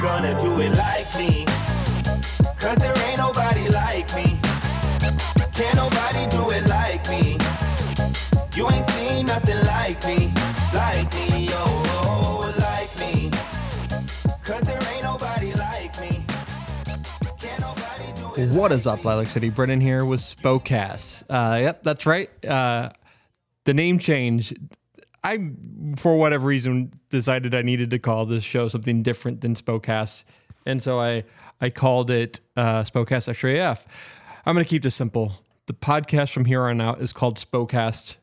Gonna do it like me. Cause there ain't nobody like me. Can't nobody do it like me. You ain't seen nothing like me. Like me, oh, like me. Cause there ain't nobody like me. Can't nobody do it What is up, Lilac City? Brennan here with Spokecast. Uh, yep, that's right. Uh, the name change. I, for whatever reason, decided I needed to call this show something different than Spokecast, and so I I called it uh, Spokecast Extra AF. I'm going to keep this simple. The podcast from here on out is called Spokecast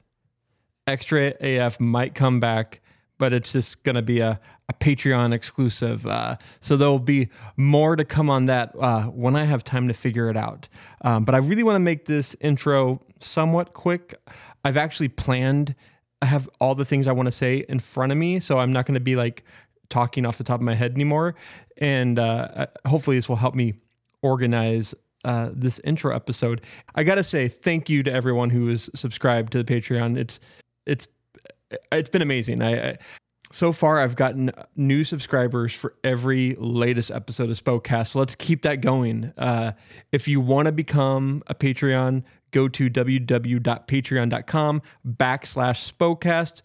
Extra AF. Might come back, but it's just going to be a, a Patreon exclusive. Uh, so there will be more to come on that uh, when I have time to figure it out. Um, but I really want to make this intro somewhat quick. I've actually planned. I have all the things I want to say in front of me, so I'm not going to be like talking off the top of my head anymore. And uh, hopefully, this will help me organize uh, this intro episode. I gotta say thank you to everyone who is subscribed to the Patreon. It's it's it's been amazing. I, I so far I've gotten new subscribers for every latest episode of Spokecast. So let's keep that going. Uh, if you want to become a Patreon, go to www.patreon.com backslash Spokecast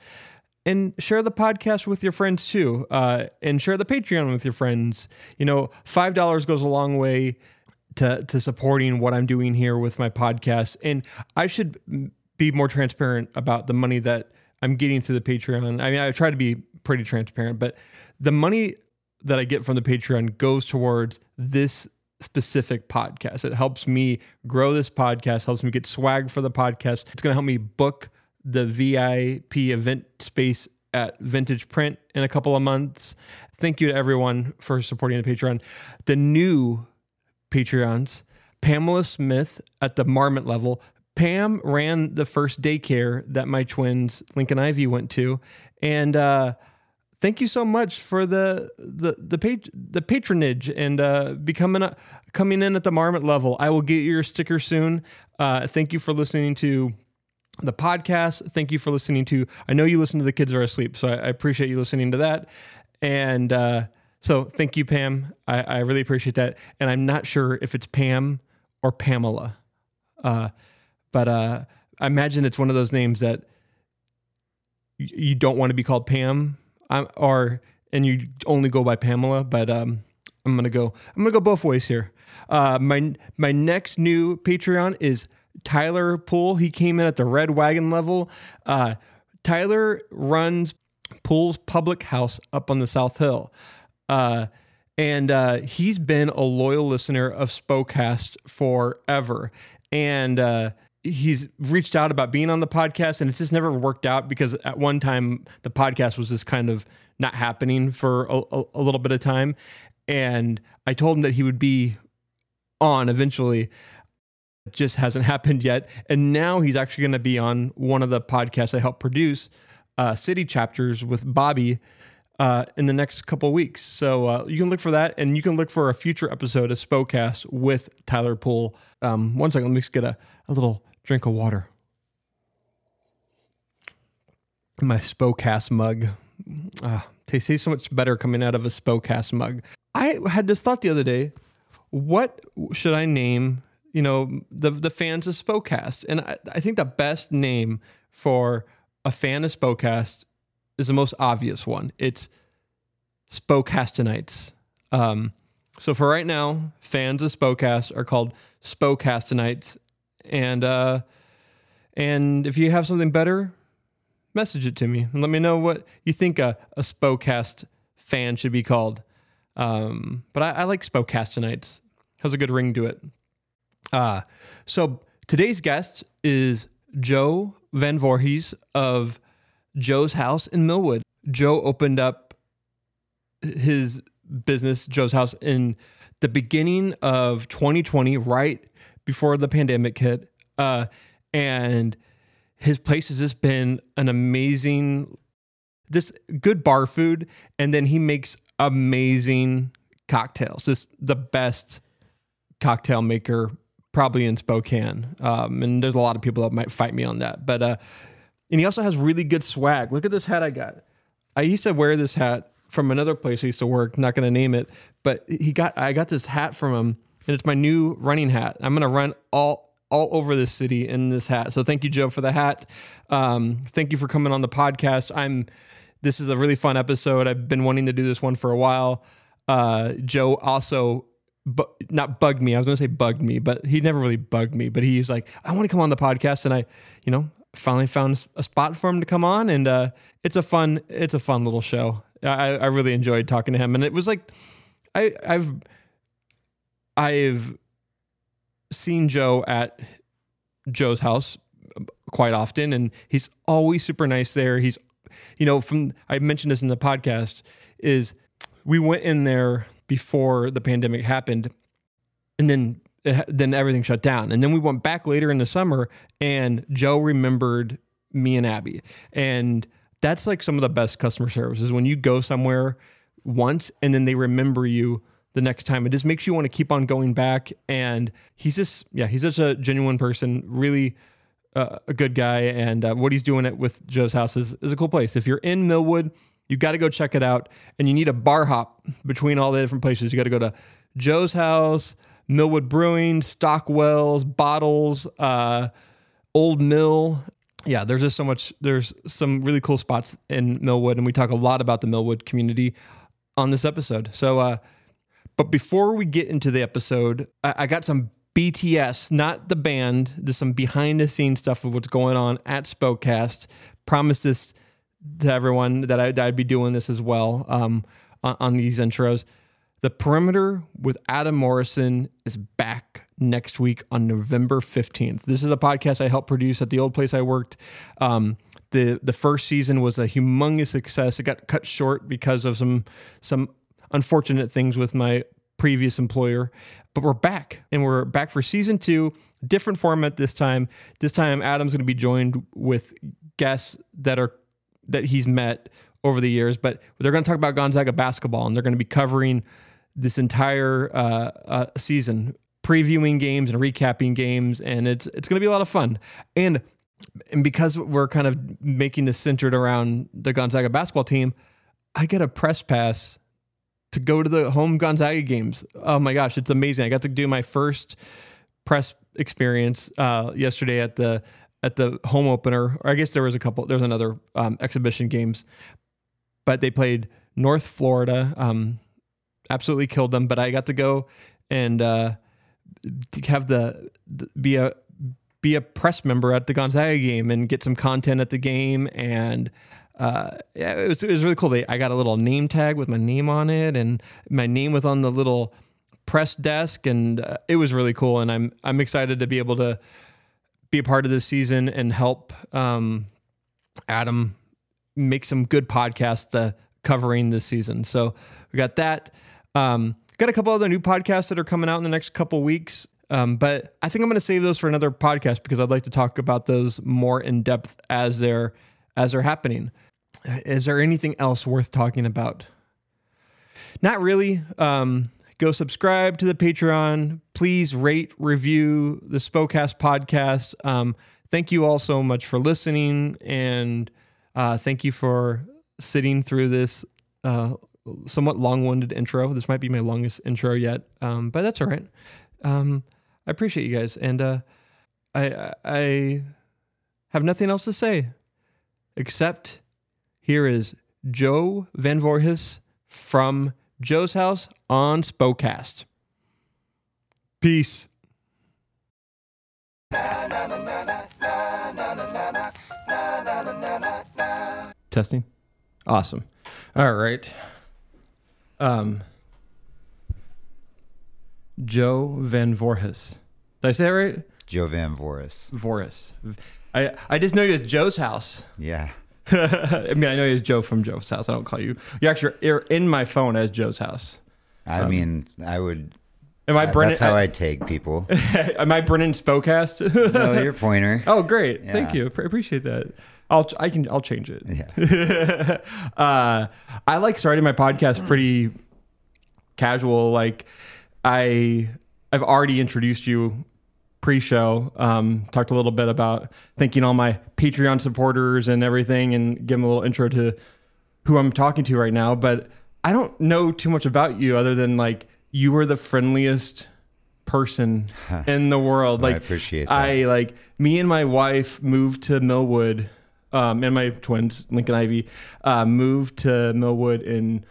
and share the podcast with your friends too. Uh, and share the Patreon with your friends. You know, five dollars goes a long way to to supporting what I'm doing here with my podcast. And I should be more transparent about the money that I'm getting through the Patreon. I mean, I try to be pretty transparent, but the money that I get from the Patreon goes towards this specific podcast. It helps me grow this podcast, helps me get swag for the podcast. It's going to help me book the VIP event space at Vintage Print in a couple of months. Thank you to everyone for supporting the Patreon. The new Patreons, Pamela Smith at the Marmot level. Pam ran the first daycare that my twins, Lincoln Ivy, went to. And uh, thank you so much for the the the, pat- the patronage and uh, becoming a, coming in at the Marmot level. I will get your sticker soon. Uh, thank you for listening to the podcast. Thank you for listening to. I know you listen to the kids are asleep, so I, I appreciate you listening to that. And uh, so thank you, Pam. I, I, really appreciate that. And I'm not sure if it's Pam or Pamela, uh, but uh, I imagine it's one of those names that you don't want to be called Pam, um, or and you only go by Pamela. But um, I'm gonna go. I'm gonna go both ways here. Uh, my my next new Patreon is Tyler Poole. He came in at the Red Wagon level. Uh, Tyler runs Poole's Public House up on the South Hill. Uh, and uh, he's been a loyal listener of Spokecast forever. And uh, he's reached out about being on the podcast, and it's just never worked out because at one time the podcast was just kind of not happening for a, a, a little bit of time. And I told him that he would be on eventually. It just hasn't happened yet. And now he's actually going to be on one of the podcasts I help produce, uh, City Chapters with Bobby uh, in the next couple weeks. So uh, you can look for that, and you can look for a future episode of Spokecast with Tyler Poole. Um, one second, let me just get a, a little drink of water. My Spokecast mug. Uh, tastes so much better coming out of a Spokecast mug. I had this thought the other day. What should I name? You know, the the fans of Spokecast, and I, I think the best name for a fan of Spokecast is the most obvious one. It's Spokecastonites. Um, so for right now, fans of Spokecast are called Spokecastonites, and uh, and if you have something better, message it to me and let me know what you think a, a Spokecast fan should be called. Um, but I, I like Spokecastonites. Has a good ring to it. Uh, so today's guest is Joe Van Voorhees of Joe's House in Millwood. Joe opened up his business, Joe's House, in the beginning of 2020, right before the pandemic hit. Uh, and his place has just been an amazing, just good bar food. And then he makes amazing cocktails, just the best cocktail maker probably in Spokane. Um, and there's a lot of people that might fight me on that. But uh, and he also has really good swag. Look at this hat I got. I used to wear this hat from another place I used to work. Not going to name it, but he got I got this hat from him, and it's my new running hat. I'm to run all all over this city in this hat. So thank you, Joe, for the hat. Um, thank you for coming on the podcast. I'm. This is a really fun episode. I've been wanting to do this one for a while. Uh, Joe also bu- not bugged me. I was to say bugged me, but he never really bugged me. But he's like, I want to come on the podcast, and I, you know, finally found a spot for him to come on, and uh, it's a fun, it's a fun little show. I, I really enjoyed talking to him, and it was like, I, I've, I've seen Joe at Joe's house quite often, and he's always super nice there. He's, you know, from I mentioned this in the podcast is we went in there before the pandemic happened, and then then everything shut down, and then we went back later in the summer, and Joe remembered me and Abby, and that's like some of the best customer service is when you go somewhere once and then they remember you the next time. It just makes you want to keep on going back. And he's just, yeah, he's such a genuine person, really uh, a good guy. And uh, what he's doing it with Joe's house is, is a cool place. If you're in Millwood, you got to go check it out. And you need a bar hop between all the different places. You got to go to Joe's house, Millwood Brewing, Stockwell's, Bottles, uh, Old Mill. Yeah, there's just so much. There's some really cool spots in Millwood, and we talk a lot about the Millwood community on this episode. So, uh, but before we get into the episode, I, I got some BTS, not the band, just some behind the scenes stuff of what's going on at Spokecast. Promised this to everyone that, I, would be doing this as well um, on, on these intros. The Perimeter with Adam Morrison is back next week on November 15th. This is a podcast I helped produce at the old place I worked. Um, the the first season was a humongous success. It got cut short because of some some unfortunate things with my previous employer. But we're back and we're back for season two. Different format this time. This time Adam's going to be joined with guests that are that he's met over the years, but they're going to talk about Gonzaga basketball and they're going to be covering this entire uh, uh, season previewing games and recapping games, and it's it's going to be a lot of fun. And and because we're kind of making this centered around the Gonzaga basketball team, I get a press pass to go to the home Gonzaga games. Oh my gosh, it's amazing! I got to do my first press experience uh, yesterday at the at the home opener. Or I guess there was a couple. There was another um, exhibition games, but they played North Florida. Um, absolutely killed them. But I got to go and uh, have the, the be a be a press member at the Gonzaga game and get some content at the game and uh, yeah, it was, it was really cool. They, I got a little name tag with my name on it, and my name was on the little press desk, and uh, it was really cool. And I'm I'm excited to be able to be a part of this season and help um, Adam make some good podcasts uh, covering this season. So we got that. Um, got a couple other new podcasts that are coming out in the next couple weeks. Um, but I think I'm going to save those for another podcast because I'd like to talk about those more in depth as they're as they're happening. Is there anything else worth talking about? Not really. Um, go subscribe to the Patreon. Please rate, review the Spokecast podcast. Um, thank you all so much for listening, and uh, thank you for sitting through this uh, somewhat long-winded intro. This might be my longest intro yet, um, but that's all right. Um, I appreciate you guys, and uh, I I have nothing else to say except here is Joe Van Voorhis from Joe's house on Spokecast. Peace. Testing. Awesome. All right. Um, Joe Van Voorhis. Did I say that right? Joe Van Voris. Voris. I I just know you as Joe's house. Yeah. I mean, I know as Joe from Joe's house. I don't call you. You actually you're in my phone as Joe's house. I um, mean, I would. Am I Brennan? That's how I, I take people. am I Brennan Spokecast? no, you're Pointer. Oh, great! Yeah. Thank you. I appreciate that. I'll I can I'll change it. Yeah. uh, I like starting my podcast pretty casual. Like I I've already introduced you pre-show. Um, talked a little bit about thanking all my Patreon supporters and everything, and give them a little intro to who I'm talking to right now. But I don't know too much about you other than like you were the friendliest person in the world. Like I appreciate that. I like me and my wife moved to Millwood, um, and my twins Lincoln Ivy uh, moved to Millwood in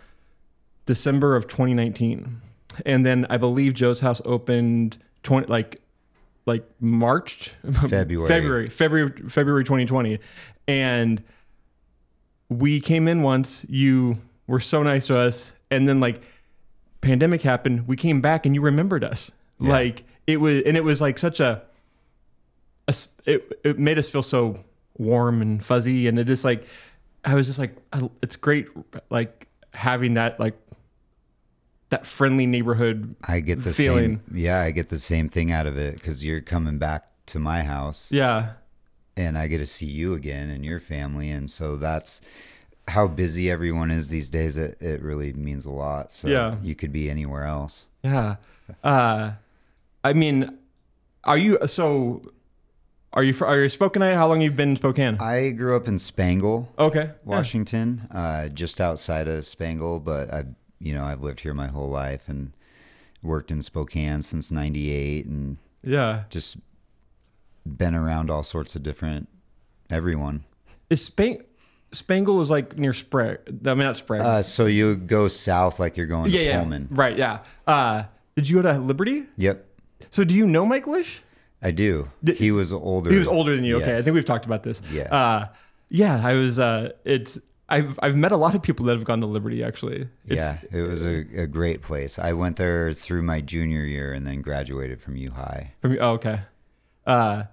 December of 2019, and then I believe Joe's House opened 20 like like March February. February February February 2020, and we came in once. You were so nice to us, and then like pandemic happened. We came back, and you remembered us. Yeah. Like it was, and it was like such a. it, it made us feel so warm and fuzzy, and it just like I was just like it's great like having that like that friendly neighborhood. I get the feeling. same. Yeah, I get the same thing out of it because you're coming back to my house, Yeah, and I get to see you again and your family, and so that's how busy everyone is these days. It it really means a lot. So Yeah. you could be anywhere else. yeah. Uh, I mean, are you so? Are you are you Spokane? How long you've been in Spokane? I grew up in Spangle, okay, yeah. Washington, uh, just outside of Spangle, but I, you know, I've lived here my whole life and worked in Spokane since '98, and Yeah. just been around all sorts of different everyone. Is Spang- Spangle is like near Sprague. I mean, not Sprague. Uh, so you go south like you're going yeah, to yeah. Pullman. Right. Yeah. Uh, did you go to Liberty? Yep, So do you know Mike Lish? I do. Did- he was older. He was older than you. Okay, I think we've talked about this. Yes. Uh, yeah, I was. Uh, it's. I've I've met a lot of people that have gone to Liberty. Actually. It's, yeah, it was a, a great place. I went there through my junior year and then graduated from U High. From oh, okay. Uh,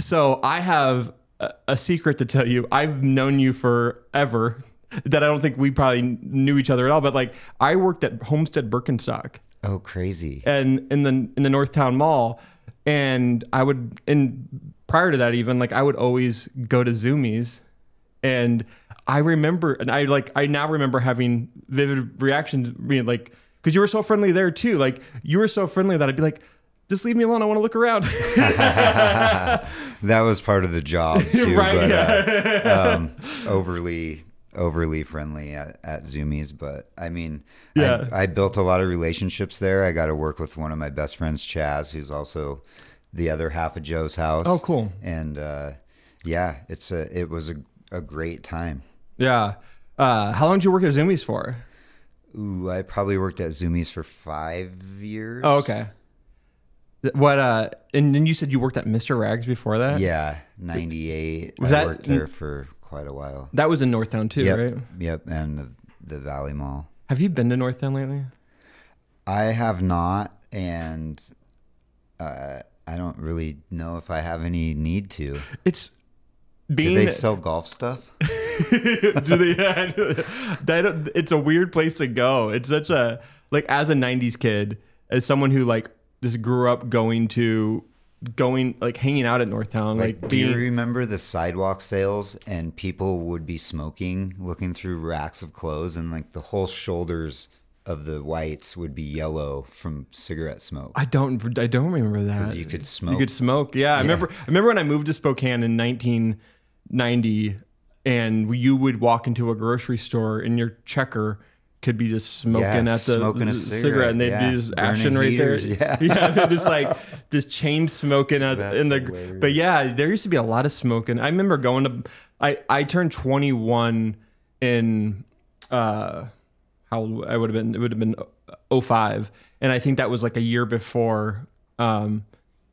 so I have a, a secret to tell you. I've known you forever. That I don't think we probably knew each other at all. But like, I worked at Homestead Birkenstock. Oh, crazy! and in the in the Northtown Mall, and I would and prior to that even like I would always go to Zumiez, and I remember and I like I now remember having vivid reactions being like because you were so friendly there too like you were so friendly that I'd be like just leave me alone I want to look around That was part of the job too, Right, but yeah. uh, um, overly overly friendly at, at Zumiez. But I mean, Yeah. I, I built a lot of relationships there. I got to work with one of my best friends, Chaz, who's also the other half of Joe's house. Oh, cool. And uh, yeah, it's a it was a, a great time. Yeah uh, how long did you work at Zumiez for Ooh, I probably worked at Zumiez for five years. oh okay what uh and then you said you worked at Mr. Rags before that Yeah, ninety eight. Was I that- worked there for quite a while. that was in Northtown too yep, right yep, and the the Valley Mall. have you been to Northtown lately I have not, and uh, I don't really know if I have any need to. it's Do they sell golf stuff? do they that it's a weird place to go it's such a like as a 90s kid as someone who like just grew up going to going like hanging out at northtown like, Like, do you remember the sidewalk sales and people would be smoking, looking through racks of clothes, and like the whole shoulders of the whites would be yellow from cigarette smoke. i don't i don't remember that you could smoke. you could smoke yeah, i remember i remember when i moved to spokane in 1990 and you would walk into a grocery store and your checker could be just smoking Yeah, at the, smoking the cigarette, and they'd yeah. be just Burning ashing right heaters, there. yeah. yeah, just like just chain smoking at That's in the. hilarious. But yeah, there used to be a lot of smoking. I remember going to. I I turned twenty one in. uh How I would have been. It would have been 05. and I think that was like a year before. um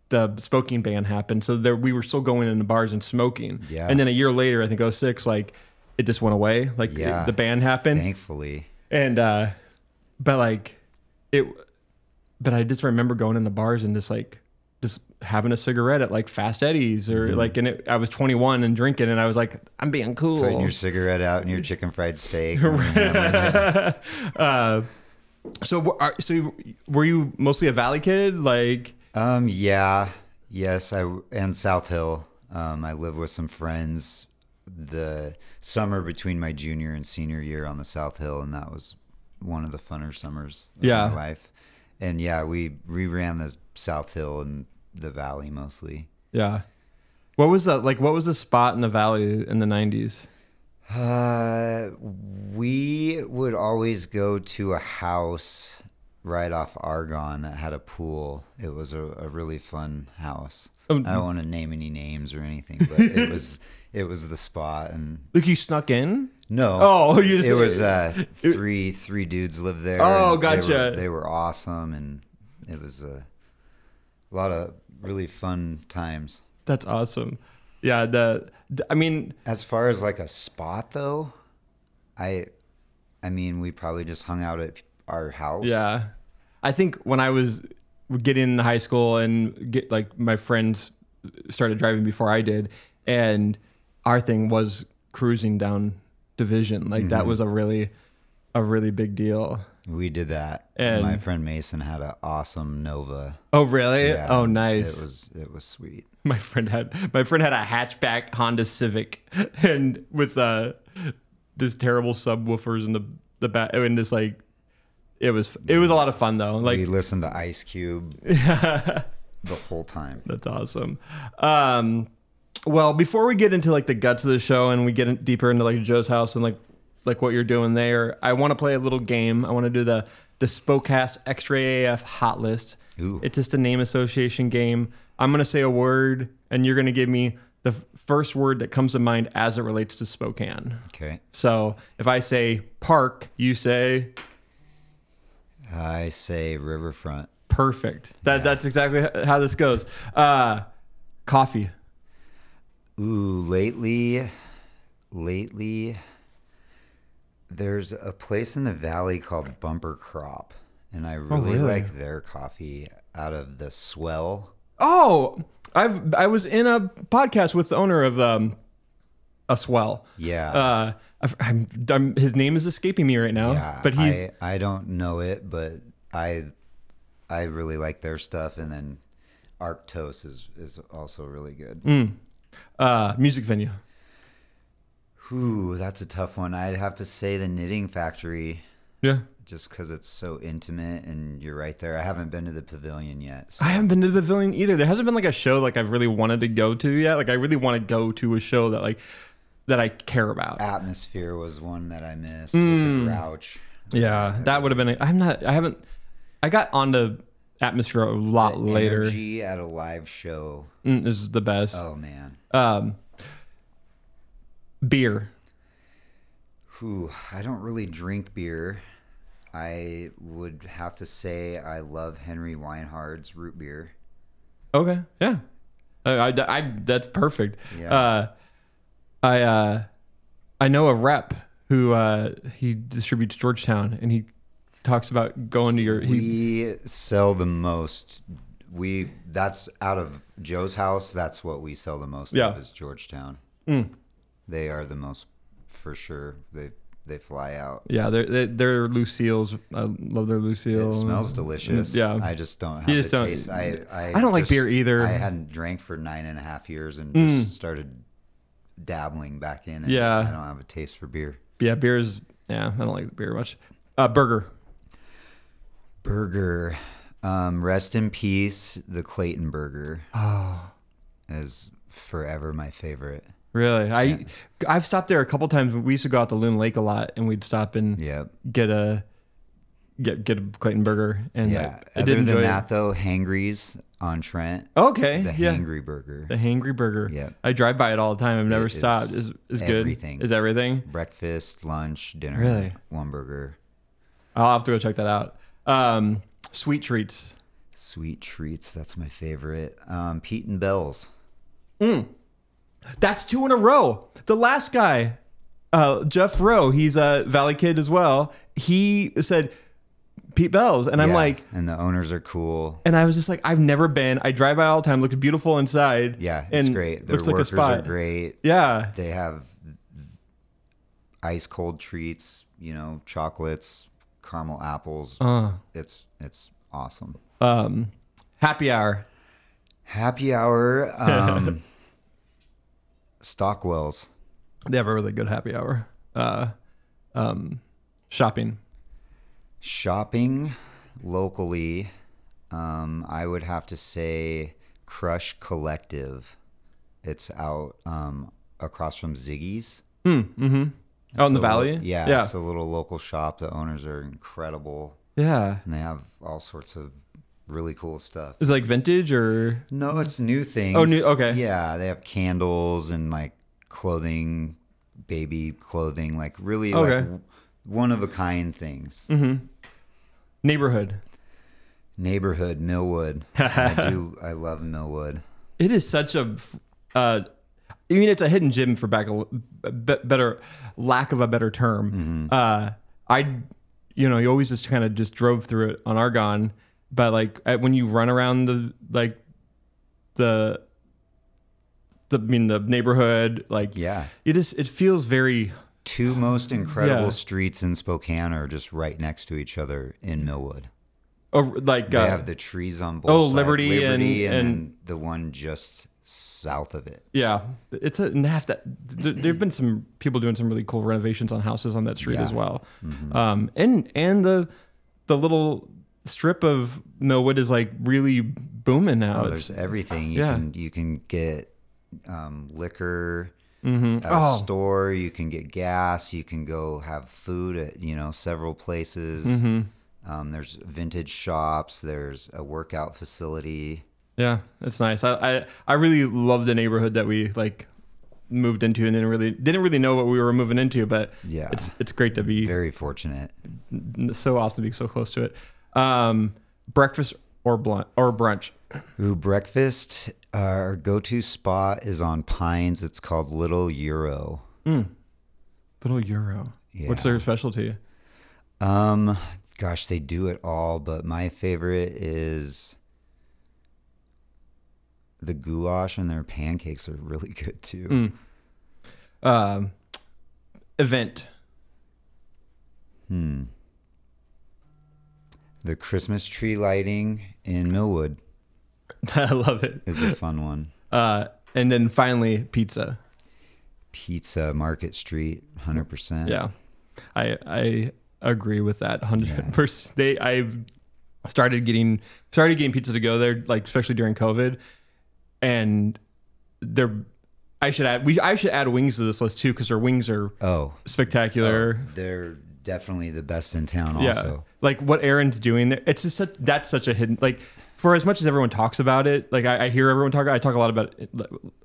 the smoking ban happened, so there we were still going into bars and smoking. Yeah. And then a year later, I think 06, like it just went away. Like it- the ban happened Thankfully, and uh but like it but i just remember going into bars and just like just having a cigarette at like fast eddie's or Mm-hmm. like and it, i was 21 and drinking and i was like i'm being cool putting your cigarette out and your chicken fried steak. uh so are, so were you mostly a valley kid like Um, yeah, yes, I and South Hill. Um, I live with some friends the summer between my junior and senior year on the South Hill, and that was one of the funner summers of Yeah. my life. And yeah, we we ran the South Hill and the valley mostly. Yeah. What was that like? What was the spot in the valley in the '90s? Uh, we would always go to a house right off Argonne that had a pool. It was a, a really fun house. Um, I don't want to name any names or anything, but it was it was the spot. And Like you snuck in? no, Oh, you just it was uh, three three dudes lived there. Oh, and they gotcha. were- They were, awesome, and it was a, a lot of really fun times. That's awesome. Yeah. The, the- I mean, As far as like a spot though, I, I mean, we probably just hung out at our house. Yeah. I think when I was getting into high school and get like my friends started driving before I did, and our thing was cruising down division. Like that was a really, a really big deal. we did that. And- my friend Mason had an awesome Nova. Oh really? Yeah, oh nice. It was it was sweet. my friend had my friend had a hatchback Honda Civic and with uh this terrible subwoofers in the the back and just like it was it was a lot of fun though. Like we listened to Ice Cube the whole time. That's awesome. Um, well, before we get into like the guts of the show and we get in, deeper into like Joe's house and like like what you're doing there, I want to play a little game. I want to do the the Spokecast Extra AF Hot List. Ooh. It's just a name association game. I'm gonna say a word, and you're gonna give me the first word that comes to mind as it relates to Spokane. Okay. So if I say park, you say I say Riverfront. perfect. That that's exactly how this goes. Uh, coffee. Ooh, lately, lately, there's a place in the valley called Bumper Crop, and I really, really? like their coffee out of the swell. Oh, I've I was in a podcast with the owner of um, a swell. Yeah. Uh, I'm, I'm, his name is escaping me right now, yeah, but he's I, I don't know it, but I I really like their stuff, and then Arctos is is also really good. Mm. uh, music venue. Ooh, that's a tough one. I'd have to say the Knitting Factory. Yeah, just because it's so intimate and you're right there. I haven't been to the pavilion yet. So. I haven't been to the pavilion either. There hasn't been like a show like I've really wanted to go to yet. Like I really want to go to a show that like that I care about. Atmosphere was one that I missed Mm. with the Grouch. Yeah, that would have been. I'm not. I haven't. I got onto atmosphere a lot The later. Energy at a live show. Mm, this is the best. Oh man. Um, beer. Who I don't really drink beer. I would have to say I love Henry Weinhard's root beer. Okay. Yeah. I, I, I- that's perfect. Yeah. Uh, I uh, I know a rep who uh, he distributes Georgetown, and he talks about going to your. He, We sell the most. We that's out of Joe's house. That's what we sell the most Yeah. of is Georgetown. Mm. They are the most for sure. They they fly out. yeah, they're they're, they're Lucille's. I love their Lucille. It smells delicious. Yeah. I just don't have You the just don't- taste. I, I, I don't like beer either. I hadn't drank for nine and a half years and Mm. just started dabbling back in. And Yeah. I don't have a taste for beer. Yeah, beer is. Yeah, I don't like beer much. Uh, burger. Burger. Um, rest in peace, the Clayton Burger Oh, is forever my favorite. really? I I've stopped there a couple times. We used to go out to Loon Lake a lot, and we'd stop and Yep. get a get get a Clayton burger. And Yeah. I, I Other did than enjoy that, it. though, Hangry's on Trent, Okay, the yeah. Hangry Burger, The Hangry Burger. Yeah, I drive by it all the time. I've never It stopped. Is is good. everything. Is everything? breakfast, lunch, dinner, Really? one burger, I'll have to go check that out. Um, sweet treats. sweet treats. That's my favorite. Um, Pete and Bell's. That's two in a row. The last guy, uh, Jeff Rowe, he's a Valley kid as well. He said Pete Bell's, and I'm Yeah, like, and the owners are cool. and I was just like, I've never been. I drive by all the time. Looks beautiful inside. Yeah, it's and great. Their Looks like a workers spot. are great. Yeah. They have ice cold treats, you know, chocolates, caramel apples. Uh, It's it's awesome. um, happy hour. Happy hour. Um, Stockwell's. They have a really good happy hour. Uh, um, shopping. Shopping locally, um, I would have to say Crush Collective. It's out um, across from Ziggy's. Out in the valley. Yeah, yeah, it's a little local shop. The owners are incredible, yeah. and they have all sorts of really cool stuff. Is it like vintage or No, it's new things. Oh, new- okay. Yeah, they have candles and like clothing, baby clothing, like really Okay. like one of a kind things. Neighborhood? Neighborhood Millwood. I do. I love Millwood. It is such a. Uh, I mean, it's a hidden gem for back a be- better lack of a better term. Uh, I, you know, you always just kind of just drove through it on Argonne, but like at- when you run around the like the the I mean the neighborhood, like Yeah. it just it feels very Two most incredible Yeah. streets in Spokane are just right next to each other in Millwood. oh, like They uh, have the trees on both oh, sides. Liberty and- Liberty, and, and- then the one just south of it. Yeah, it's a and they have that. There, there've been some people doing some really cool renovations on houses on that street Yeah. as well, um, and and the the little strip of Millwood is like really booming now. Oh, there's everything. You yeah. can you can get um, liquor Mhm. at a Oh. store. You can get gas. You can go have food at you know several places. Mm-hmm. Um, there's vintage shops. There's a workout facility. yeah, it's nice. I, I I really love the neighborhood that we like moved into, and didn't really didn't really know what we were moving into, but Yeah. it's it's great to be Very fortunate. so awesome to be so close to it. Um, breakfast or blunt or brunch. Ooh, breakfast. Our go-to spot is on Pines. It's called Little Euro. Little Euro. What's their specialty? Um, gosh, they do it all, but my favorite is the goulash, and their pancakes are really good too. um, event. Hmm. The Christmas tree lighting in Millwood I love it. it. is a fun one. Uh, and then finally, pizza. Pizza Market Street, hundred percent. Yeah, I I agree with that hundred percent. They I've started getting started getting pizza to go there, like especially during COVID, and they're. I should add we I should add wings to this list too because their wings are Oh, spectacular. they're definitely the best in town. Yeah, Also, like what Aaron's doing there. It's just such, that's such a hidden like. For as much as everyone talks about it, like I, I hear everyone talk, I talk a lot about it,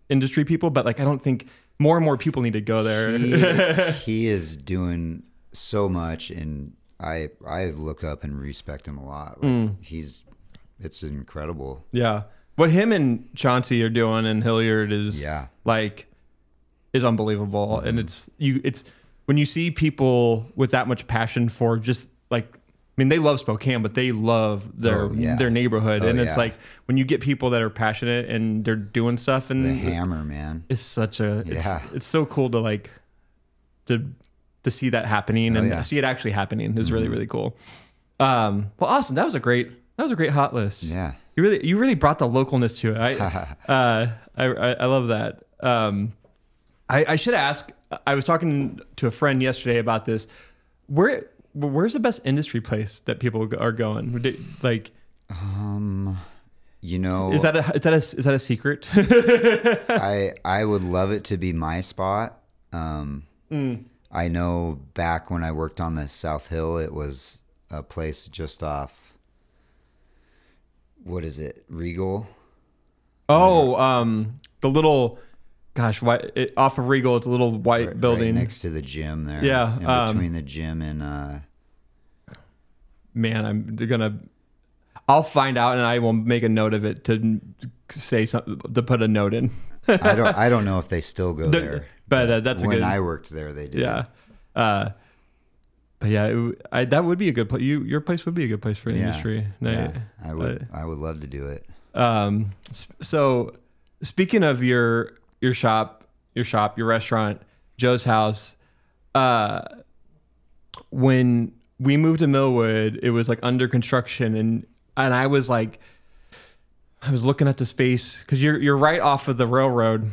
industry people, but like I don't think more and more people need to go there. he, he is doing so much, and I I look up and respect him a lot. Like, Mm. He's it's incredible. Yeah. What him and Chauncey are doing and Hillyard is Yeah. like is unbelievable. Mm-hmm. And it's you it's when you see people with that much passion for just like mean they love Spokane, but they love their Oh, yeah. their neighborhood. Oh, and it's yeah. like when you get people that are passionate and they're doing stuff and The hammer, man. it's such a it's, Yeah. it's so cool to like to to see that happening and Oh, yeah. Mm-hmm. see it actually happening is really really cool. Um, well, awesome. That was a great that was a great hot list. Yeah. You really you really brought the localness to it. I uh, I, I I love that. Um, I, I should ask. I was talking to a friend yesterday about this. Where where's the best industry place that people are going? Like, Um, you know, is that a is that a is that a secret? I I would love it to be my spot. Um, Mm. I know back when I worked on the South Hill, it was a place just off. What is it, Regal? oh, um, the little, gosh, why it, off of Regal? It's a little white Right- building. right next to the gym there. Yeah, in um, between the gym and uh, Man, I'm gonna. I'll find out and I will make a note of it to say something to put a note in. I don't I don't know if they still go The- there. but, uh, that's a when good- I worked there, they did. Yeah. Uh, but yeah, it, I, that would be a good place. You, your place would be a good place for Yeah. industry Yeah. I would I would love to do it. Um, so speaking of your your shop, your shop, your restaurant, Joe's house, uh, when we moved to Millwood, it was like under construction, and and I was like, I was looking at the space because you're you're right off of the railroad,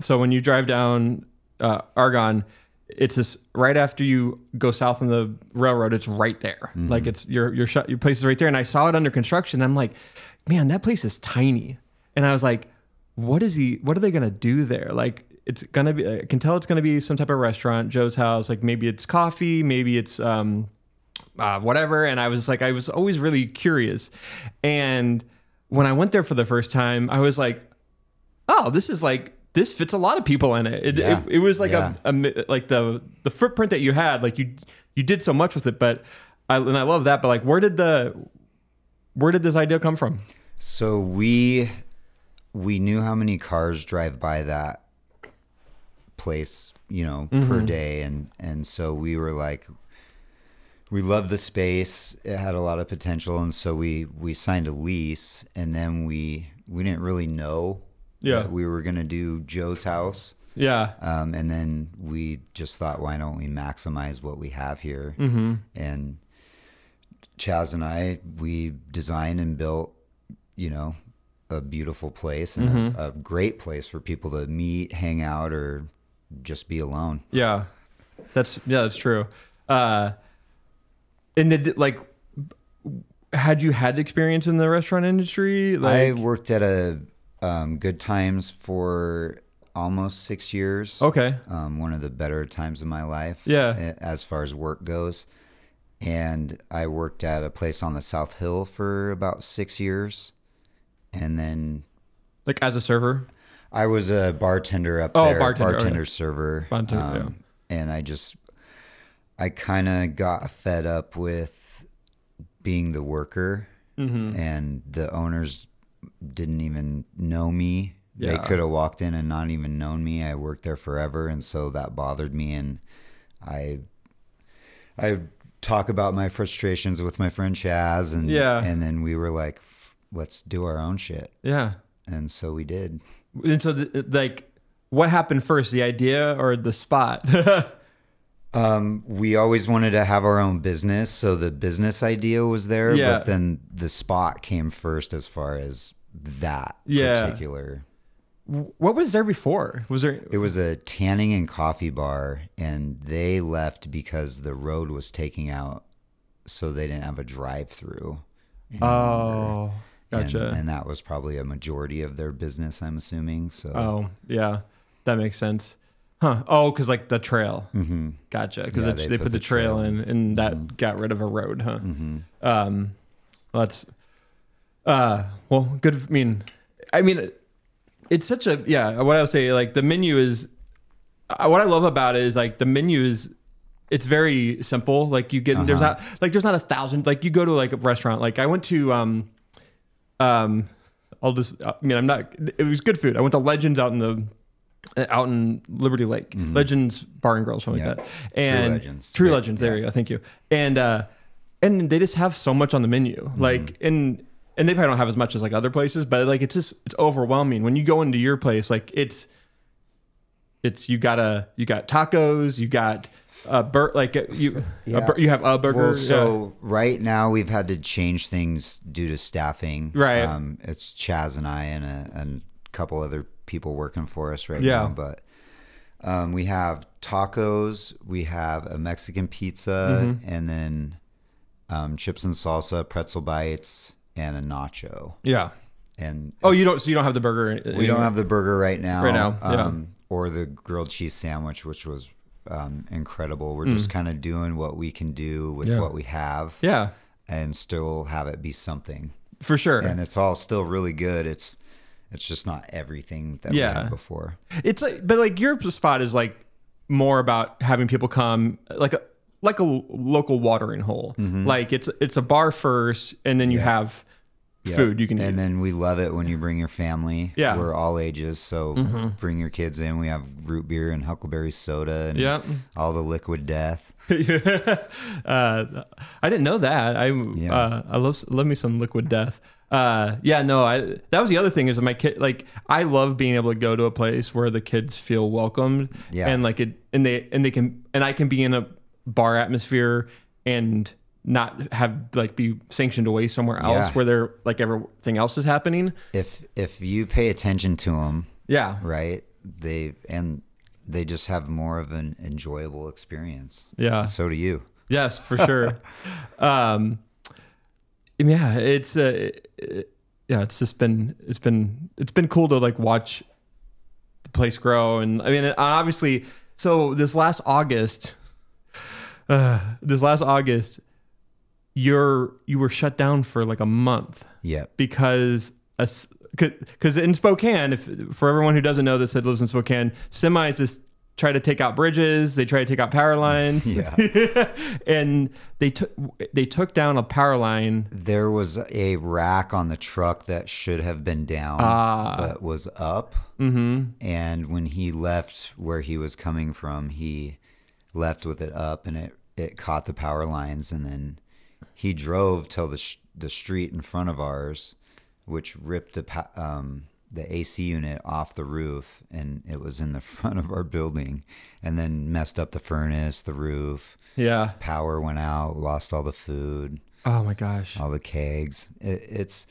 so when you drive down uh, Argonne. It's this right after you go south on the railroad. It's right there, like it's your your your place is right there. And I saw it under construction. I'm like, man, that place is tiny. and I was like, what is he? What are they gonna do there? Like, it's gonna be. I can tell it's gonna be some type of restaurant, Joe's House. Like maybe it's coffee, maybe it's um, uh, whatever. And I was like, I was always really curious. And when I went there for the first time, I was like, oh, this is like this fits a lot of people in it. It, Yeah. it, it was like Yeah. a, a like the the footprint that you had, like you you did so much with it. But I and I love that. But like, where did the where did this idea come from? So we we knew how many cars drive by that place, you know, per day and and so we were like we loved the space. It had a lot of potential and so we we signed a lease and then we we didn't really know Yeah. that we were going to do Joe's house. Yeah, Um, and then we just thought, why don't we maximize what we have here? Mm-hmm. And Chaz and I, we designed and built, you know, a beautiful place and a, a great place for people to meet, hang out, or just be alone. yeah, that's yeah, that's true. Uh, and did like had you had experience in the restaurant industry? I worked at a um, Good Times for almost six years. okay, um, one of the better times of my life. Yeah. As far as work goes. And I worked at a place on the South Hill for about six years. And then like as a server. I was a bartender up Oh, there. bartender, okay. Bartender server. Um, Bartender, And I just, I kind of got fed up with being the worker. Mm-hmm. And the owners didn't even know me. They could have walked in and not even known me. I worked there forever, and so that bothered me. And I, I talk about my frustrations with my friend Chaz, and Yeah. and then we were like, "F- let's do our own shit, Yeah. and so we did. And so, the, like, what happened first, the idea or the spot? Um, we always wanted to have our own business, so the business idea was there, Yeah. but then the spot came first as far as that Yeah. particular. what was there before? Was there? It was a tanning and coffee bar, and they left because the road was taking out, so they didn't have a drive-through. Oh, gotcha. and that was probably a majority of their business, I'm assuming. So oh, yeah, that makes sense. Huh? Oh, because like the trail. Mm-hmm. Gotcha. Because Yeah, they, they put, put the the trail, trail in, and that got rid of a road, huh? Um, well, that's uh, well, good. I mean, I mean, it's such a yeah. What I would say, like the menu is. Uh, what I love about it is like the menu is. It's very simple. Like you get there's not like there's not a thousand. Like you go to like a restaurant. Like I went to um, um, I'll just. I mean, I'm not. It was good food. I went to Legends out in the. Out in Liberty Lake, Legends Bar and Grill, something Yeah. like that, and True Legends. True Legends. There yeah. you go. Thank you. And uh, and they just have so much on the menu. Like and and they probably don't have as much as like other places, but like it's just it's overwhelming when you go into your place. Like it's it's you gotta you got tacos, you got a bur like uh, you a bur- you have a burger. Well, so right now we've had to change things due to staffing. Right. Um, it's Chaz and I and a, and a couple other people working for us right Yeah. now. But um, we have tacos, we have a Mexican pizza, Mm-hmm. and then um, chips and salsa, pretzel bites, and a nacho. yeah. And Oh, you don't. So you don't have the burger. we don't have the burger right now. Right now, yeah. Um, or the grilled cheese sandwich, which was um, incredible. We're Mm. just kind of doing what we can do with Yeah. what we have Yeah, and still have it be something. for sure. And it's all still really good. It's it's just not everything that Yeah. we had before. It's like, but like your spot is like more about having people come, like a like a local watering hole. Like it's it's a bar first, and then you have Yep. food you can eat. And eat. then we love it when you bring your family. Yeah. Mm-hmm. We're all ages, so bring your kids in. We have root beer and Huckleberry soda and Yep. all the liquid death. uh, I didn't know that. I Yeah. uh, I love love me some liquid death. Uh, yeah, no, I that was the other thing is that my kid like I love being able to go to a place where the kids feel welcomed. Yeah. and like it and they and they can and I can be in a bar atmosphere and not have like be sanctioned away somewhere else Yeah. where they're like everything else is happening. If if you pay attention to them, Yeah, right? They and they just have more of an enjoyable experience. Yeah. So do you. Yes, for sure. um, yeah, it's uh, yeah, it's just been it's been it's been cool to like watch the place grow, and I mean, obviously, so this last August, uh, this last August, you're you were shut down for like a month Yep. because because in Spokane, if for everyone who doesn't know this that lives in Spokane, semis just try to take out bridges, they try to take out power lines, Yeah. and they took they took down a power line. There was a rack on the truck that should have been down, Ah. but was up. Mm-hmm. And when he left where he was coming from, he left with it up, and it it caught the power lines, and then he drove till the sh- the street in front of ours, which ripped the pa- um the AC unit off the roof, and it was in the front of our building, and then messed up the furnace, the roof. Yeah. Power went out, lost all the food Oh my gosh. all the kegs. It, it's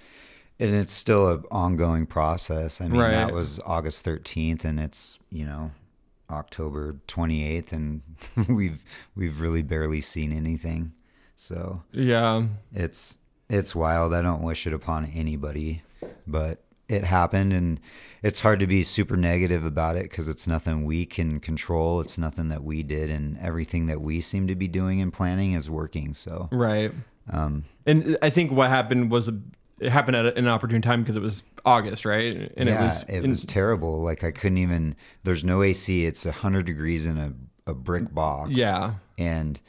and it's still an ongoing process. I mean, Right. that was August 13th, and it's you know October 28th, and we've we've really barely seen anything. So Yeah. it's it's wild. I don't wish it upon anybody, but it happened, and it's hard to be super negative about it because it's nothing we can control. It's nothing that we did, and everything that we seem to be doing and planning is working. So Right. um, And I think what happened was it happened at an opportune time because it was August, right? And yeah, it was, it terrible. Like I couldn't even. There's no AC. It's a hundred degrees in a a brick box. Yeah. and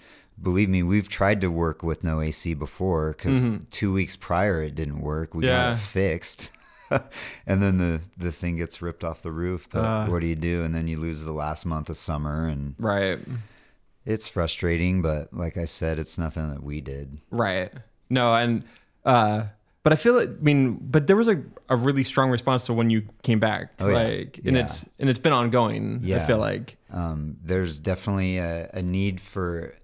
believe me, we've tried to work with no AC before because two weeks prior it didn't work. We got Mm-hmm. It fixed. and then the, the thing gets ripped off the roof. But Uh. what do you do? And then you lose the last month of summer, and right. it's frustrating. But like I said, it's nothing that we did. Right. No, and uh but I feel like I mean, but there was a, a really strong response to when you came back. Oh, yeah. like and Yeah. it's and it's been ongoing, Yeah. I feel like. um, there's definitely a, a need for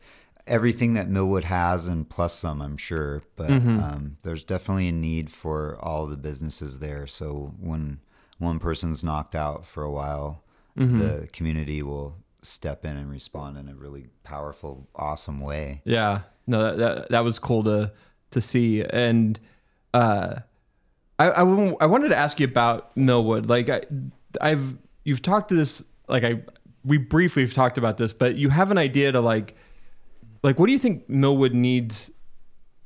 everything that Millwood has and plus some, I'm sure. But Mm-hmm. um, there's definitely a need for all the businesses there. So when one person's knocked out for a while, Mm-hmm. the community will step in and respond in a really powerful, awesome way. Yeah. No, that that, that was cool to to see. And uh I, I, w- I wanted to ask you about Millwood. Like I, I've you've talked to this like I we briefly have talked about this, but you have an idea to like like what do you think Millwood needs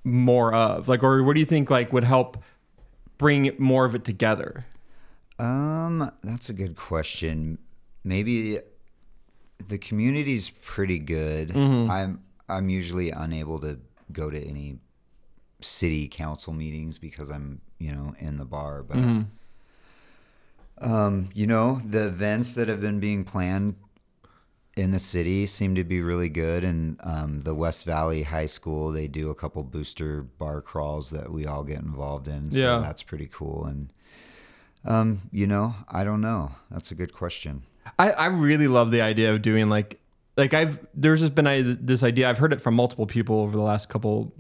more of? Like or what do you think like would help bring more of it together? Um, that's a good question. Maybe the community's pretty good. I'm I'm usually unable to go to any city council meetings because I'm, you know, in the bar, but um, you know, the events that have been being planned in the city seem to be really good and um, the West Valley High School, they do a couple booster bar crawls that we all get involved in. So Yeah. that's pretty cool and um, you know, I don't know. That's a good question. I, I really love the idea of doing like like I've there's just been I, this idea I've heard it from multiple people over the last couple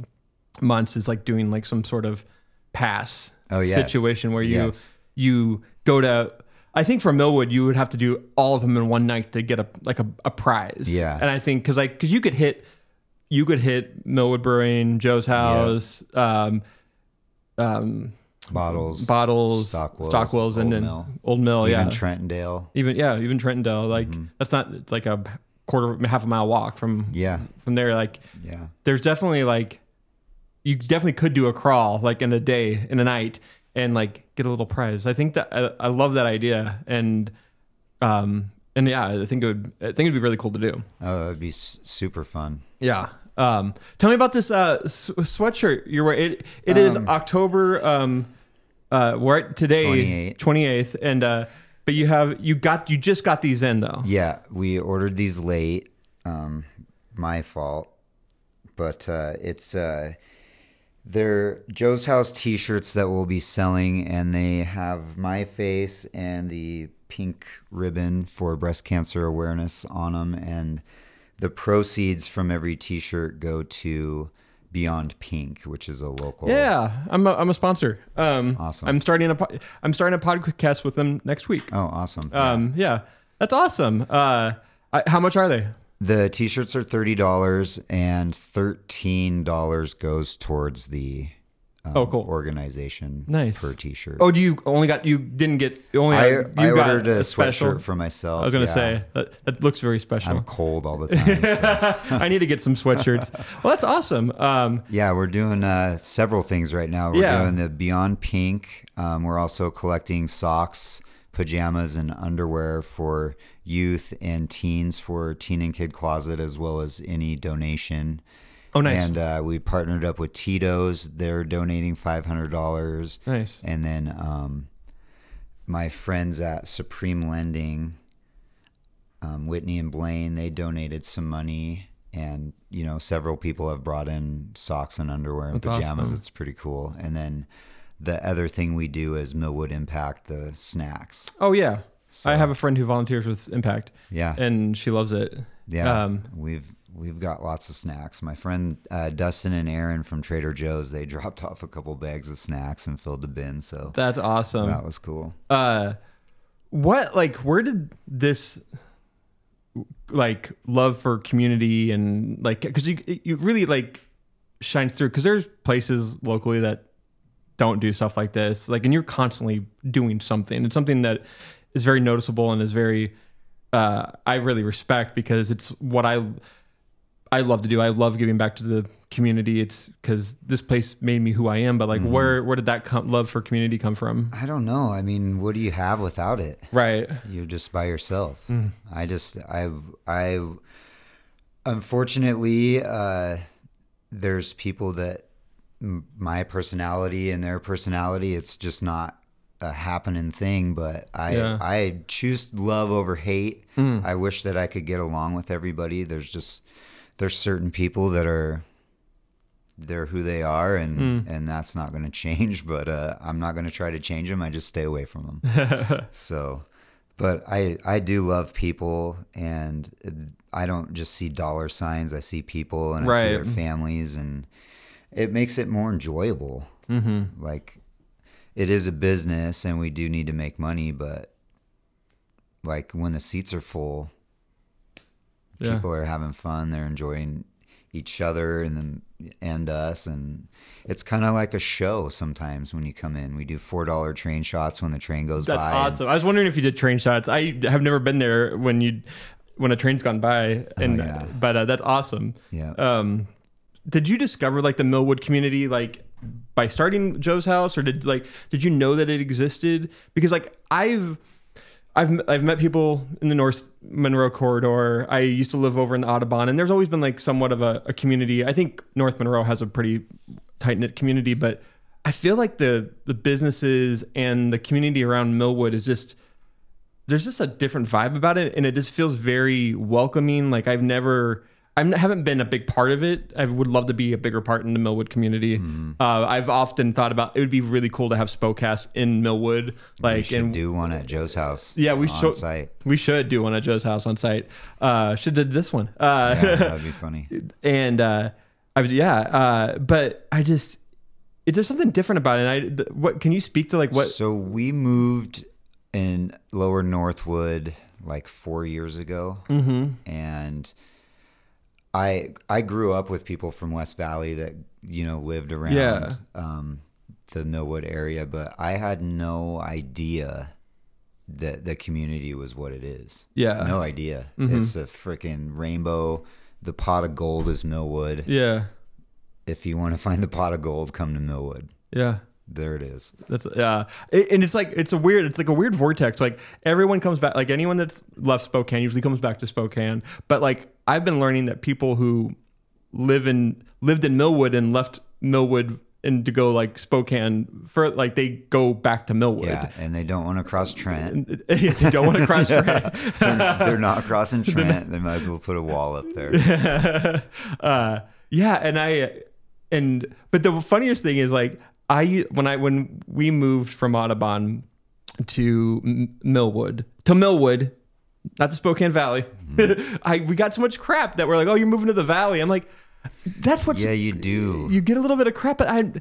months is like doing like some sort of pass Oh, yes. situation where you Yes. you go to I think for Millwood you would have to do all of them in one night to get a like a, a prize Yeah. and I think because like because you could hit you could hit Millwood Brewing Joe's House um um Bottles, bottles Stockwell's, Stockwell's and then Mill. Old Mill even yeah Trentondale. even yeah, even Trentondale. Like that's not it's like a quarter half a mile walk from Yeah, from there. Like yeah. there's definitely like you definitely could do a crawl like in a day in a night and like get a little prize. I think that I, I love that idea and um and yeah, I think it would I think it'd be really cool to do. Oh, it'd be s- super fun. Yeah. Um, tell me about this uh, s- sweatshirt you're wearing. It, it is Um, October. Um, uh, we're today, 28th. 28th, and uh, but you have you got you just got these in though. Yeah, we ordered these late. Um, my fault, but uh, it's uh, they're Joe's House T-shirts that we'll be selling, and they have my face and the pink ribbon for breast cancer awareness on them, and the proceeds from every T-shirt go to Beyond Pink, which is a local. Yeah, I'm a, I'm a sponsor. Um, Awesome. I'm starting a po- I'm starting a podcast with them next week. Oh, awesome. Yeah. Um, yeah, that's awesome. Uh, I, how much are they? The t-shirts are thirty dollars, and thirteen dollars goes towards the um, Oh, cool. organization Nice. per T-shirt. Oh, do you only got you didn't get you only I, you I got ordered a, special? sweatshirt for myself. I was gonna yeah. say that, that looks very special. I'm cold all the time. so. I need to get some sweatshirts. well, that's awesome. Um, Yeah, we're doing uh, several things right now. We're Yeah. doing the Beyond Pink. Um, we're also collecting socks, pajamas, and underwear for youth and teens for Teen and Kid Closet, as well as any donation. oh, nice. And uh, we partnered up with Tito's. They're donating five hundred dollars. Nice. And then um, my friends at Supreme Lending, um, Whitney and Blaine, they donated some money, and you know several people have brought in socks and underwear and That's pajamas. awesome. It's pretty cool. And then the other thing we do is Millwood Impact, the snacks. oh yeah. So- I have a friend who volunteers with Impact, Yeah, and she loves it. yeah. Um, we've we've got lots of snacks. My friend uh, Dustin and Aaron from Trader Joe's, they dropped off a couple bags of snacks and filled the bin. So that's awesome. that was cool. uh what like where did this like love for community and like because you you really like shines through because there's places locally that don't do stuff like this. Like and you're constantly doing something. It's something that is very noticeable and is very uh i really respect because it's what i i love to do. I love giving back to the community. It's because this place made me who i am but like where where did that come, love for community come from? I don't know. I mean, what do you have without it? right. You're just by yourself. I just, I, I, unfortunately, uh, there's people that my personality and their personality, it's just not a happening thing. But I, Yeah. I choose love over hate. Mm. I wish that I could get along with everybody. There's just, there's certain people that are, they're who they are and hmm. and that's not going to change but uh i'm not going to try to change them i just stay away from them so but i i do love people and uh, i don't just see dollar signs i see people and i see their families and it makes it more enjoyable mm-hmm. like it is a business and we do need to make money but like when the seats are full Yeah. people are having fun they're enjoying each other and then and us and it's kind of like a show sometimes when you come in we do four dollar train shots when the train goes That's by awesome. I was wondering if you did train shots. I have never been there when you when a train's gone by, and Oh, yeah. but uh, that's awesome. Yeah. Um, did you discover like the Millwood community like by starting Joe's house, or did like did you know that it existed? Because like I've I've I've met people in the North Monroe corridor. I used to live over in Audubon, and there's always been like somewhat of a, a community. I think North Monroe has a pretty tight knit community, but I feel like the the businesses and the community around Millwood is just there's just a different vibe about it, and it just feels very welcoming. Like I've never. I haven't been a big part of it. I would love to be a bigger part in the Millwood community. Mm-hmm. Uh, I've often thought about it would be really cool to have Spokecast in Millwood, we like should and do one at joe's house yeah, we should. site We should do one at Joe's house on site. Uh, should did this one. Uh, yeah, that'd be funny and uh, I yeah. Uh, but I just it, there's something different about it. And I th- what can you speak to like what? so we moved in lower northwood like four years ago Mm-hmm. and I I grew up with people from West Valley that you know lived around Yeah. um, the Millwood area, but I had no idea that the community was what it is. Yeah. Mm-hmm. no idea. It's a freaking rainbow. The pot of gold is Millwood. Yeah, If you want to find the pot of gold, come to Millwood. yeah. There it is. That's yeah, It- and it's like it's a weird, it's like a weird vortex. Like everyone comes back, like anyone that's left Spokane usually comes back to Spokane. But like I've been learning that people who live in lived in Millwood and left Millwood and to go like Spokane for like they go back to Millwood. Yeah, and they don't want to cross Trent. Yeah, they don't want to cross Trent. they're, they're not crossing Trent. They might as well put a wall up there. uh, yeah, and I and but the funniest thing is like I when I when we moved from Audubon to Millwood to Millwood, not the Spokane Valley, mm-hmm. I we got so much crap that we're like, oh, you're moving to the valley. I'm like, that's what Yeah, you do. you get a little bit of crap, but I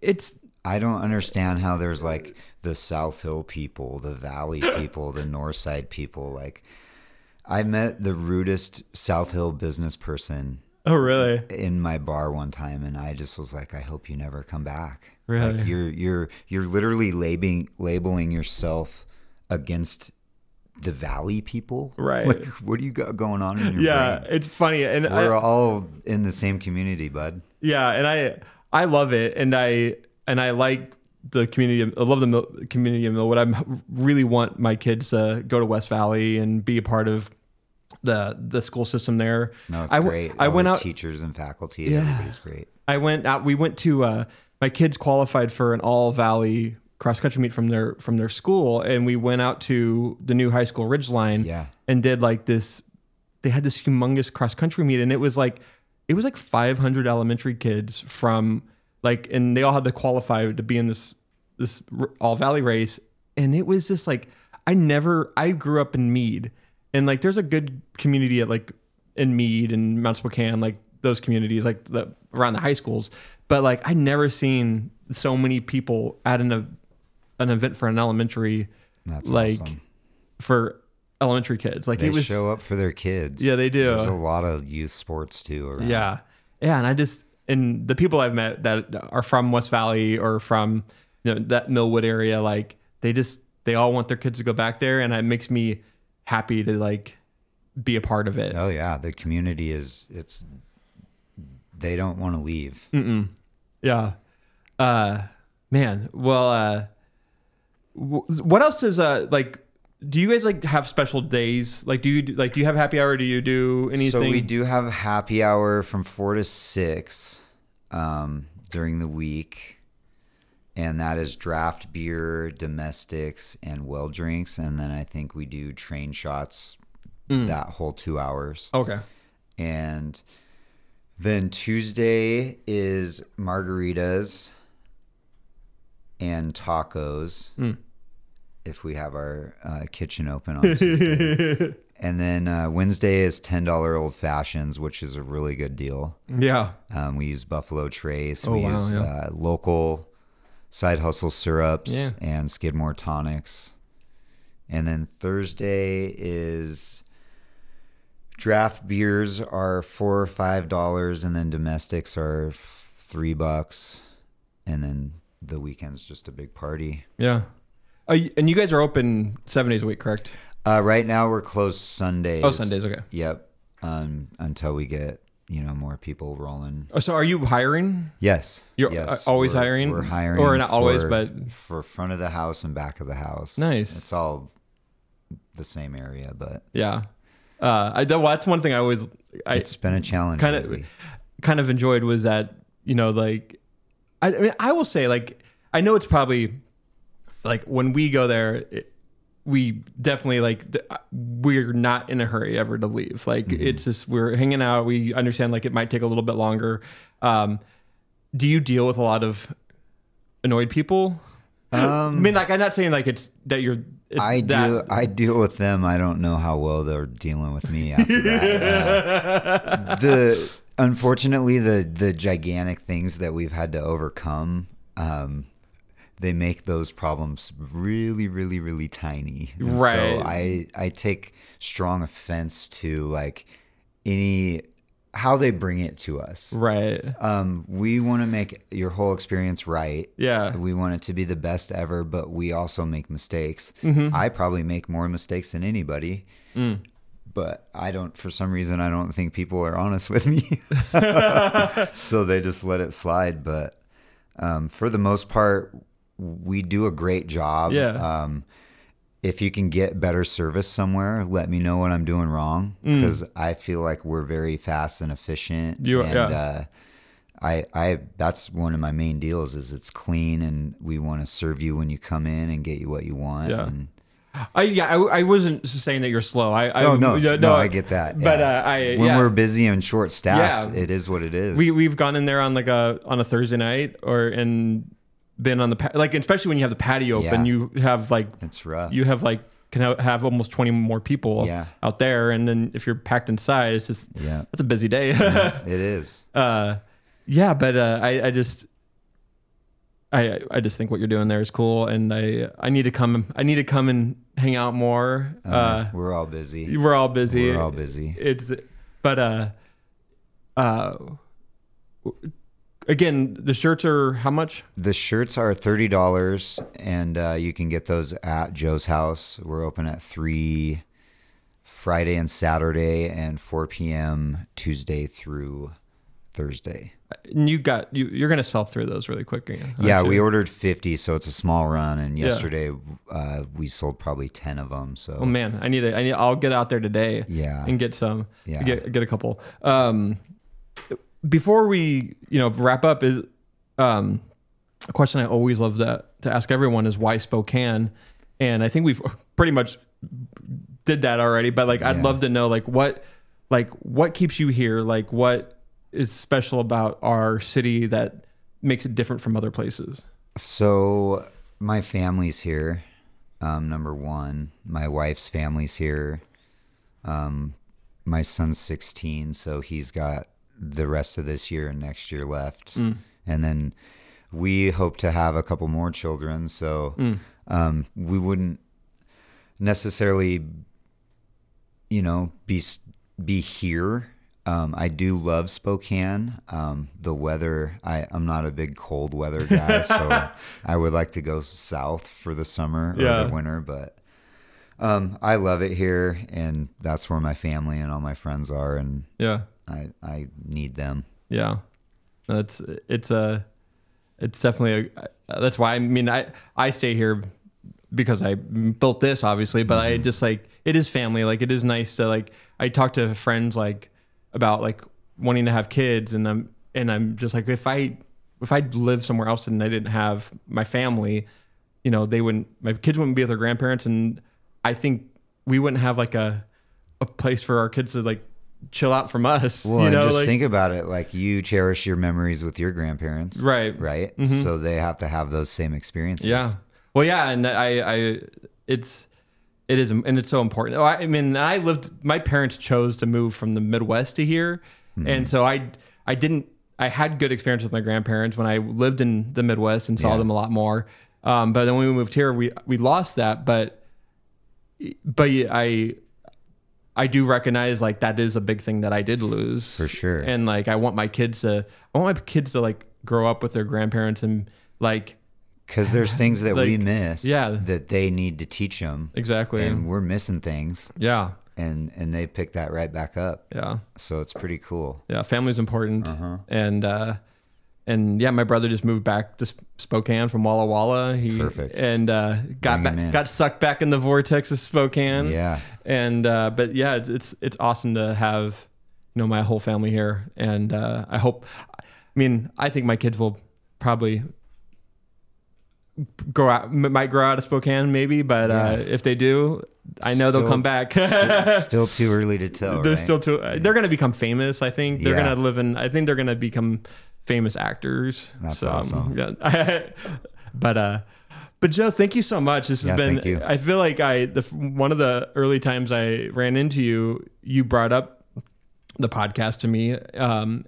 it's I don't understand how there's like the South Hill people, the Valley people, the North Side people. Like, I met the rudest South Hill business person Oh, really? in my bar one time, and I just was like, I hope you never come back. Really? Like you're you're you're literally labeling labeling yourself against the valley people. Right. Like, what do you got going on in your Yeah, brain? it's funny, and We're all in the same community, bud. Yeah, and I I love it, and I and I like the community. I love the Mil- community of Millwood. I really want my kids to go to West Valley and be a part of the the school system there. No, it's I great. I All went out. teachers and faculty. Yeah. Everybody's great. I went out. We went to. Uh, my kids qualified for an all valley cross country meet from their from their school, and we went out to the new high school Ridgeline. Yeah. and did like this. They had this humongous cross country meet, and it was like it was like 500 elementary kids from like, and they all had to qualify to be in this this all valley race, and it was just like I never. I grew up in Mead, and like there's a good community at like in Mead and Mount Spokane, like those communities, like the around the high schools. But like I never seen so many people at an an event for an elementary, That's like awesome. for elementary kids. Like They it was show up for their kids. Yeah, they do. There's a lot of youth sports too. Around. Yeah. Yeah. And I just, and the people I've met that are from West Valley or from, you know, that Millwood area, like they just, they all want their kids to go back there. And it makes me happy to like be a part of it. Oh yeah, the community is. It's. They don't want to leave. Mm. Yeah. Uh, man. Well, uh, what else is, uh, like, do you guys like have special days? Like, do you like do you have happy hour? Do you do anything? So we do have happy hour from four to six um, during the week, and that is draft beer, domestics, and well drinks. And then I think we do train shots Mm. that whole two hours. Okay. And then Tuesday is margaritas and tacos. Mm. If we have our uh, kitchen open on Tuesday. and then uh, Wednesday is $10 old fashions, which is a really good deal. Yeah. Um, we use Buffalo Trace. Oh, we wow, use yeah. uh, local side hustle syrups Yeah. and Skidmore tonics. And then Thursday is draft beers are four or five dollars, and then domestics are three bucks. And then the weekend's just a big party. Yeah. Uh, y- and you guys are open seven days a week, correct? Uh, right now we're closed Sundays. Oh, Sundays, okay. Yep. Um, until we get you know more people rolling. Oh, so are you hiring? Yes. You're, yes. uh, always We're- hiring? We're hiring, Or not always, but- for front of the house and back of the house. Nice. It's all the same area, but Yeah. Uh, I, well, that's one thing I always, I it's been a challenge. kind of, kind of enjoyed was that, you know, like, I, I mean, I will say, like, I know it's probably like when we go there, it, we definitely like th- we're not in a hurry ever to leave. Like Mm-hmm. it's just we're hanging out. We understand like it might take a little bit longer. Um, do you deal with a lot of annoyed people? I mean, like I'm not saying like it's that you're. It's Um, I that, deal I deal with them. I don't know how well they're dealing with me after that. Uh, the unfortunately the the gigantic things that we've had to overcome, um, they make those problems really, really, really tiny. And Right. So I I take strong offense to like any how they bring it to us. right. Um, we want to make your whole experience right. Yeah. We want it to be the best ever, but we also make mistakes. Mm-hmm. I probably make more mistakes than anybody. Mm. But I don't, for some reason, I don't think people are honest with me. so they just let it slide. But um, for the most part, we do a great job. Yeah. Um, if you can get better service somewhere, let me know what I'm doing wrong Mm. because I feel like we're very fast and efficient. You- and, yeah. uh, I, I, that's one of my main deals is it's clean and we want to serve you when you come in and get you what you want. Yeah. And, I yeah. I, I wasn't saying that you're slow. I. I oh no, yeah, no, I get that. But yeah. uh, I when yeah. we're busy and short staffed, Yeah. it is what it is. we we've gone in there on like a on a Thursday night or and been on the like especially when you have the patio open, you have like it's rough. you have like can have almost 20 more people Yeah. out there and then if you're packed inside it's just yeah, that's a busy day it is. uh yeah but uh i i just i i just think what you're doing there is cool and i i need to come i need to come and hang out more uh, Uh, we're all busy. we're all busy We're all busy. it's but uh uh, again, the shirts are how much? The shirts are thirty dollars, and uh, you can get those at Joe's house. We're open at three Friday and Saturday, and four p.m. Tuesday through Thursday. And you got you. You're gonna sell through those really quick. Yeah, you? we ordered fifty, so it's a small run. And Yeah. yesterday, uh, we sold probably ten of them. So Oh man, I need a, I need. I'll get out there today. Yeah. and get some. Yeah. get get a couple. Um, before we you know wrap up is um a question I always love to to ask everyone is why Spokane, and I think we've pretty much did that already. But like, I'd Yeah. love to know like what like what keeps you here, like what is special about our city that makes it different from other places. So my family's here. Um, number one, my wife's family's here. Um, my son's 16, so he's got the rest of this year and next year left. And then we hope to have a couple more children, so um, we wouldn't necessarily, you know, be be here. Um, I do love Spokane. Um, the weather, I, I'm not a big cold weather guy, so I would like to go south for the summer or Yeah. the winter. But um, I love it here, and that's where my family and all my friends are, and Yeah. I, I need them. Yeah, No, it's it's a it's definitely a that's why I mean I I stay here because I built this obviously, but I just like it is family. Like it is nice to like I talk to friends like about like wanting to have kids, and I'm and I'm just like if I if I lived somewhere else and I didn't have my family, you know, they wouldn't my kids wouldn't be with their grandparents, and I think we wouldn't have like a a place for our kids to like chill out from us. Well, you know, just like, think about it. Like you cherish your memories with your grandparents, right, right? Mm-hmm. So they have to have those same experiences. Yeah. Well, yeah, and I, I, it's, it is, and it's so important. Oh, I, mean, I lived. My parents chose to move from the Midwest to here, and so I, I didn't. I had good experience with my grandparents when I lived in the Midwest and saw Yeah. them a lot more. Um, but then when we moved here, we we lost that. But, but I. I do recognize like that is a big thing that I did lose For sure. and like I want my kids to I want my kids to like grow up with their grandparents and like because there's things that we miss yeah. that they need to teach them exactly and we're missing things Yeah. and and they pick that right back up Yeah. so it's pretty cool Yeah. Family's important. Uh-huh. And, uh, and yeah, my brother just moved back to Spokane from Walla Walla. He Perfect. and uh, got back, got sucked back in the vortex of Spokane. yeah And uh, but yeah, it's, it's it's awesome to have you know my whole family here, and uh, I hope. I mean, I think my kids will probably grow out, might grow out of Spokane, maybe, but uh, if they do, I know they'll come back. still too early to tell they're right? still too. They're gonna become famous. I think they're Yeah. gonna live in. I think they're gonna become famous actors. That's um, awesome. Yeah. but uh, but Joe, thank you so much. This has Yeah, been. I feel like I the one of the early times I ran into you, you brought up the podcast to me. Um,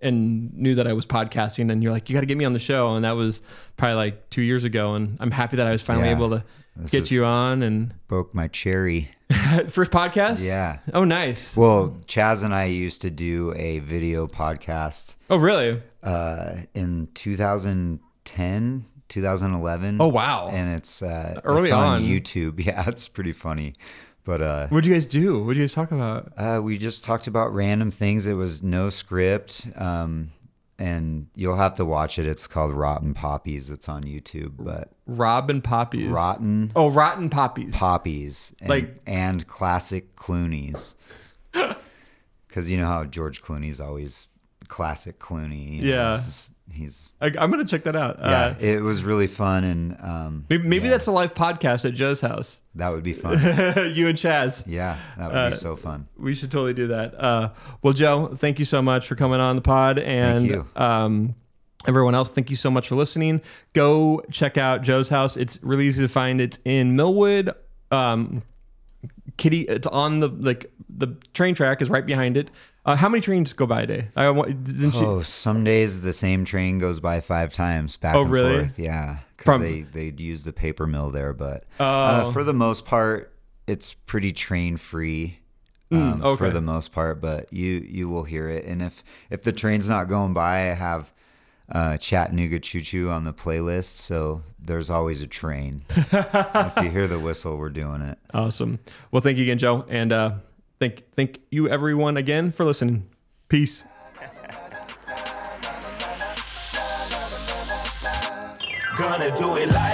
and knew that I was podcasting, and you're like, you got to get me on the show, and that was probably like two years ago, and I'm happy that I was finally Yeah. able to get you on and broke my cherry first podcast. yeah Oh, nice. well chaz and i used to do a video podcast oh, really? uh in 2010 2011 Oh, wow. and it's uh Early it's on on. youtube yeah it's pretty funny but uh What'd you guys do? What'd you guys talk about? Uh, we just talked about random things. It was no script. Um, and you'll have to watch it. It's called Rotten Poppies. It's on YouTube, but Robin Poppies. Rotten oh, Rotten Poppies. Poppies and, Like- and classic Clooney's. Because you know how George Clooney's always classic Clooney. you know, Yeah. just- he's I, I'm gonna check that out. yeah. Uh, it was really fun, and um, maybe maybe yeah, that's a live podcast at Joe's house. that would be fun. you and Chaz. yeah, that would Uh, be so fun. We should totally do that. Uh, well, Joe, thank you so much for coming on the pod, and um, everyone else, thank you so much for listening. Go check out Joe's house. It's really easy to find. It's in Millwood. Um, Kitty, it's on the like the train track is right behind it. Uh, how many trains go by a day? I want. Didn't she, Oh, some days the same train goes by five times back Oh, and really? forth. Yeah, From- because they they use the paper mill there, but Oh. uh, for the most part, it's pretty train free. um, Mm, okay. for the most part, but you you will hear it. And if if the train's not going by, I have uh, Chattanooga Choo Choo on the playlist, so there's always a train. if you hear the whistle, we're doing it. Awesome. Well, thank you again, Joe, and uh, thank thank you everyone again for listening. Peace. Gonna do it like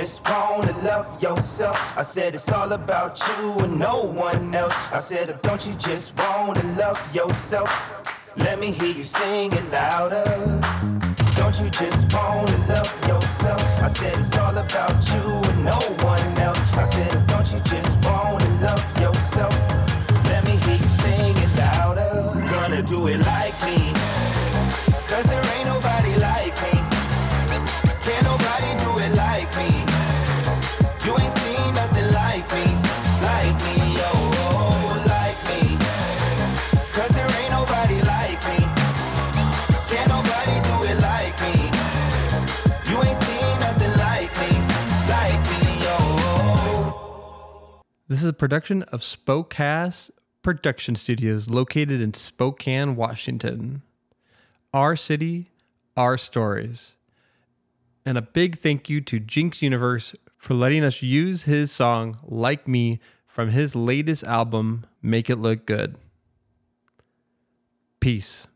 just wanna love yourself? I said it's all about you and no one else. I said, don't you just wanna love yourself? Let me hear you sing it louder. Don't you just wanna love yourself? I said it's all about you and no one else. I said, don't you just wanna love yourself? Let me hear you sing it louder. Gonna do it like This is a production of Spokecast Production Studios located in Spokane, Washington. Our city, our stories. And a big thank you to Jinx Universe for letting us use his song Like Me from his latest album, Make It Look Good. Peace.